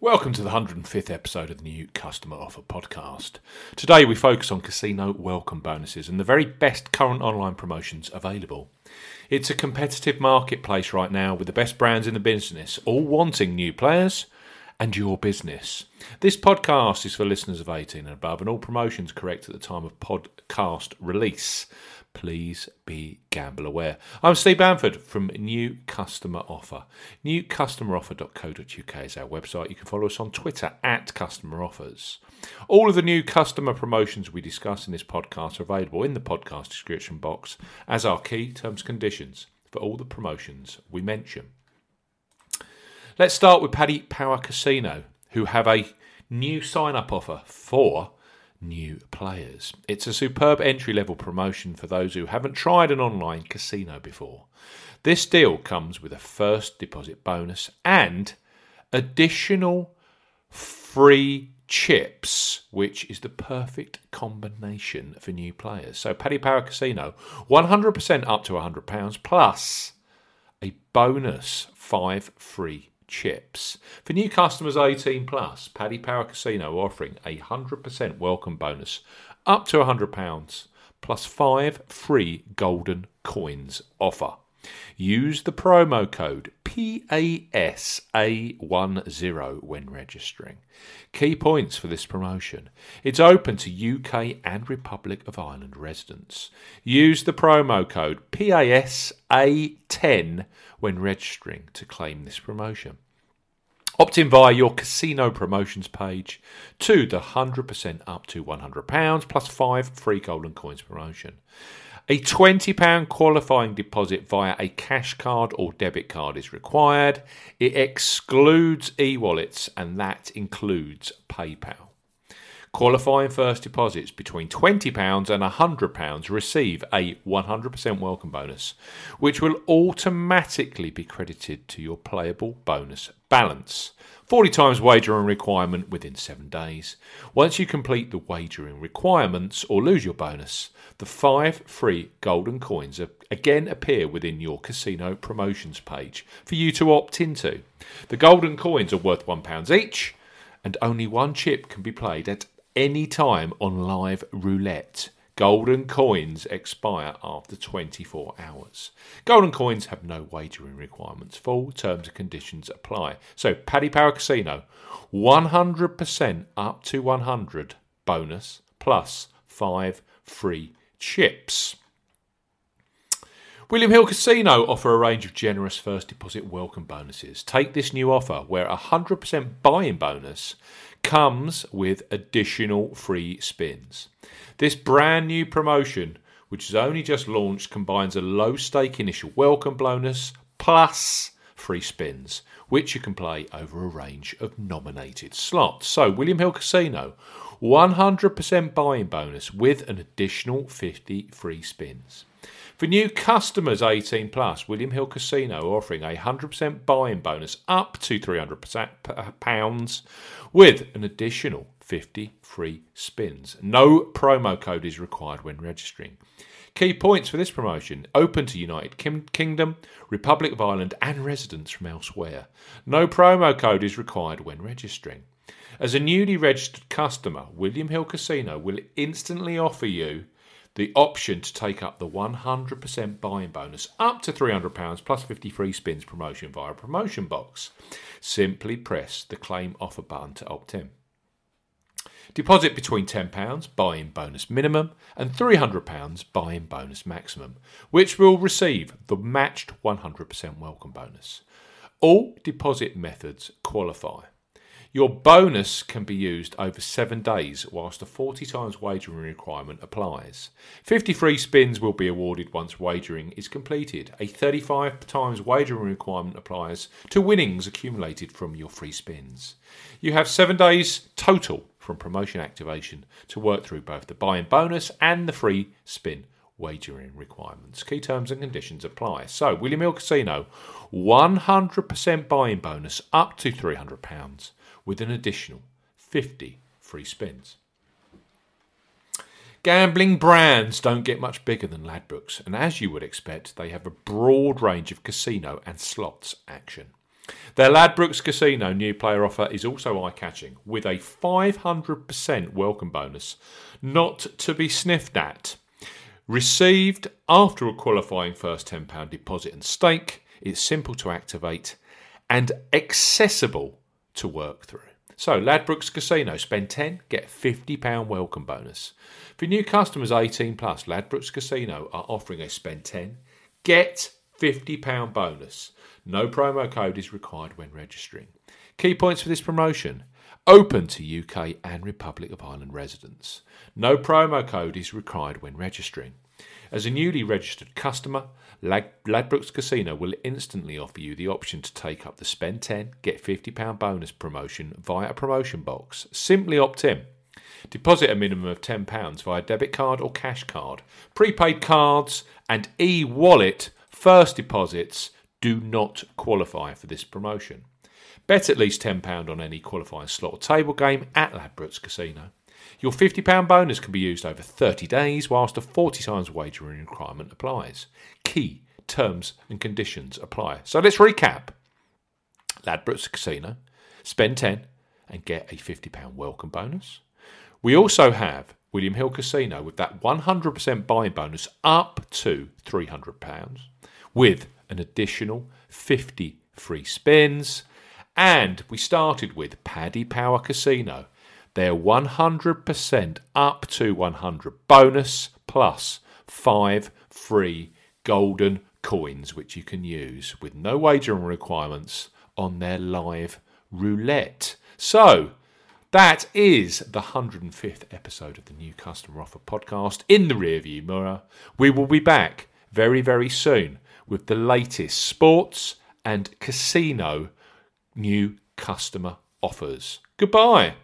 Welcome to the 105th episode of the new Customer Offer Podcast. Today we focus on casino welcome bonuses and the very best current online promotions available. It's a competitive marketplace right now with the best brands in the business, all wanting new players and your business. This podcast is for listeners of 18 and above, and all promotions correct at the time of podcast release. Please be gamble aware. I'm Steve Bamford from New Customer Offer. NewCustomeroffer.co.uk is our website. You can follow us on Twitter at Customer Offers. All of the new customer promotions we discuss in this podcast are available in the podcast description box as our key terms and conditions for all the promotions we mention. Let's start with Paddy Power Casino, who have a new sign up offer for new players. It's a superb entry level promotion for those who haven't tried an online casino before. This deal comes with a first deposit bonus and additional free chips, which is the perfect combination for new players. So, Paddy Power Casino, 100% up to £100 plus a bonus five free chips. For new customers 18 plus, Paddy Power Casino offering a 100% welcome bonus up to £100 plus 5 free golden coins offer. Use the promo code PASA10 when registering. Key points for this promotion. It's open to UK and Republic of Ireland residents. Use the promo code PASA10 when registering to claim this promotion. Opt in via your casino promotions page to the 100% up to £100 plus 5 free golden coins promotion. A £20 qualifying deposit via a cash card or debit card is required. It excludes e wallets and that includes PayPal. Qualifying first deposits between £20 and £100 receive a 100% welcome bonus, which will automatically be credited to your playable bonus balance. 40 times wagering requirement within 7 days. Once you complete the wagering requirements or lose your bonus, the 5 free golden coins again appear within your casino promotions page for you to opt into. The golden coins are worth £1 each and only one chip can be played at any time on live roulette. Golden coins expire after 24 hours. Golden coins have no wagering requirements. Full terms and conditions apply. So, Paddy Power Casino, 100% up to 100 bonus plus 5 free chips. William Hill Casino offer a range of generous first deposit welcome bonuses. Take this new offer where a 100% buy-in bonus comes with additional free spins. This brand new promotion, which is only just launched, combines a low stake initial welcome bonus plus free spins, which you can play over a range of nominated slots. So, William Hill Casino, 100% buy-in bonus with an additional 50 free spins. For new customers 18 plus, William Hill Casino are offering a 100% buy-in bonus up to £300 uh, with an additional 50 free spins. No promo code is required when registering. Key points for this promotion open to United Kingdom, Republic of Ireland, and residents from elsewhere. No promo code is required when registering. As a newly registered customer, William Hill Casino will instantly offer you the option to take up the 100% buy-in bonus up to £300 plus 50 free spins promotion via promotion box. Simply press the claim offer button to opt in. Deposit between £10 buy-in bonus minimum and £300 buy-in bonus maximum, which will receive the matched 100% welcome bonus. All deposit methods qualify. Your bonus can be used over seven days, whilst a 40 times wagering requirement applies. 50 free spins will be awarded once wagering is completed. A 35 times wagering requirement applies to winnings accumulated from your free spins. You have seven days total from promotion activation to work through both the buy in bonus and the free spin wagering requirements. Key terms and conditions apply. So, William Hill Casino, 100% buy in bonus up to £300 with an additional 50 free spins. Gambling brands don't get much bigger than Ladbrokes, and as you would expect, they have a broad range of casino and slots action. Their Ladbrokes Casino new player offer is also eye catching with a 500% welcome bonus, not to be sniffed at. Received after a qualifying first £10 deposit and stake, it's simple to activate and accessible to work through. So, Ladbrokes Casino, spend 10, get £50 welcome bonus. For new customers 18 plus, Ladbrokes Casino are offering a spend 10, get £50 bonus. No promo code is required when registering. Key points for this promotion open to UK and Republic of Ireland residents. No promo code is required when registering. As a newly registered customer, Ladbrokes Casino will instantly offer you the option to take up the spend 10, get £50 bonus promotion via a promotion box. Simply opt in. Deposit a minimum of £10 via debit card or cash card. Prepaid cards and e wallet first deposits do not qualify for this promotion. Bet at least £10 on any qualifying slot or table game at Ladbrokes Casino. Your £50 bonus can be used over 30 days, whilst a 40 times wagering requirement applies. Key terms and conditions apply. So let's recap Ladbrokes Casino, spend 10 and get a £50 welcome bonus. We also have William Hill Casino with that 100% buy-in bonus up to £300 with an additional 50 free spins. And we started with Paddy Power Casino their 100% up to 100 bonus plus five free golden coins, which you can use with no wagering requirements on their live roulette. So, that is the 105th episode of the New Customer Offer podcast in the rearview mirror. We will be back very, very soon with the latest sports and casino new customer offers. Goodbye.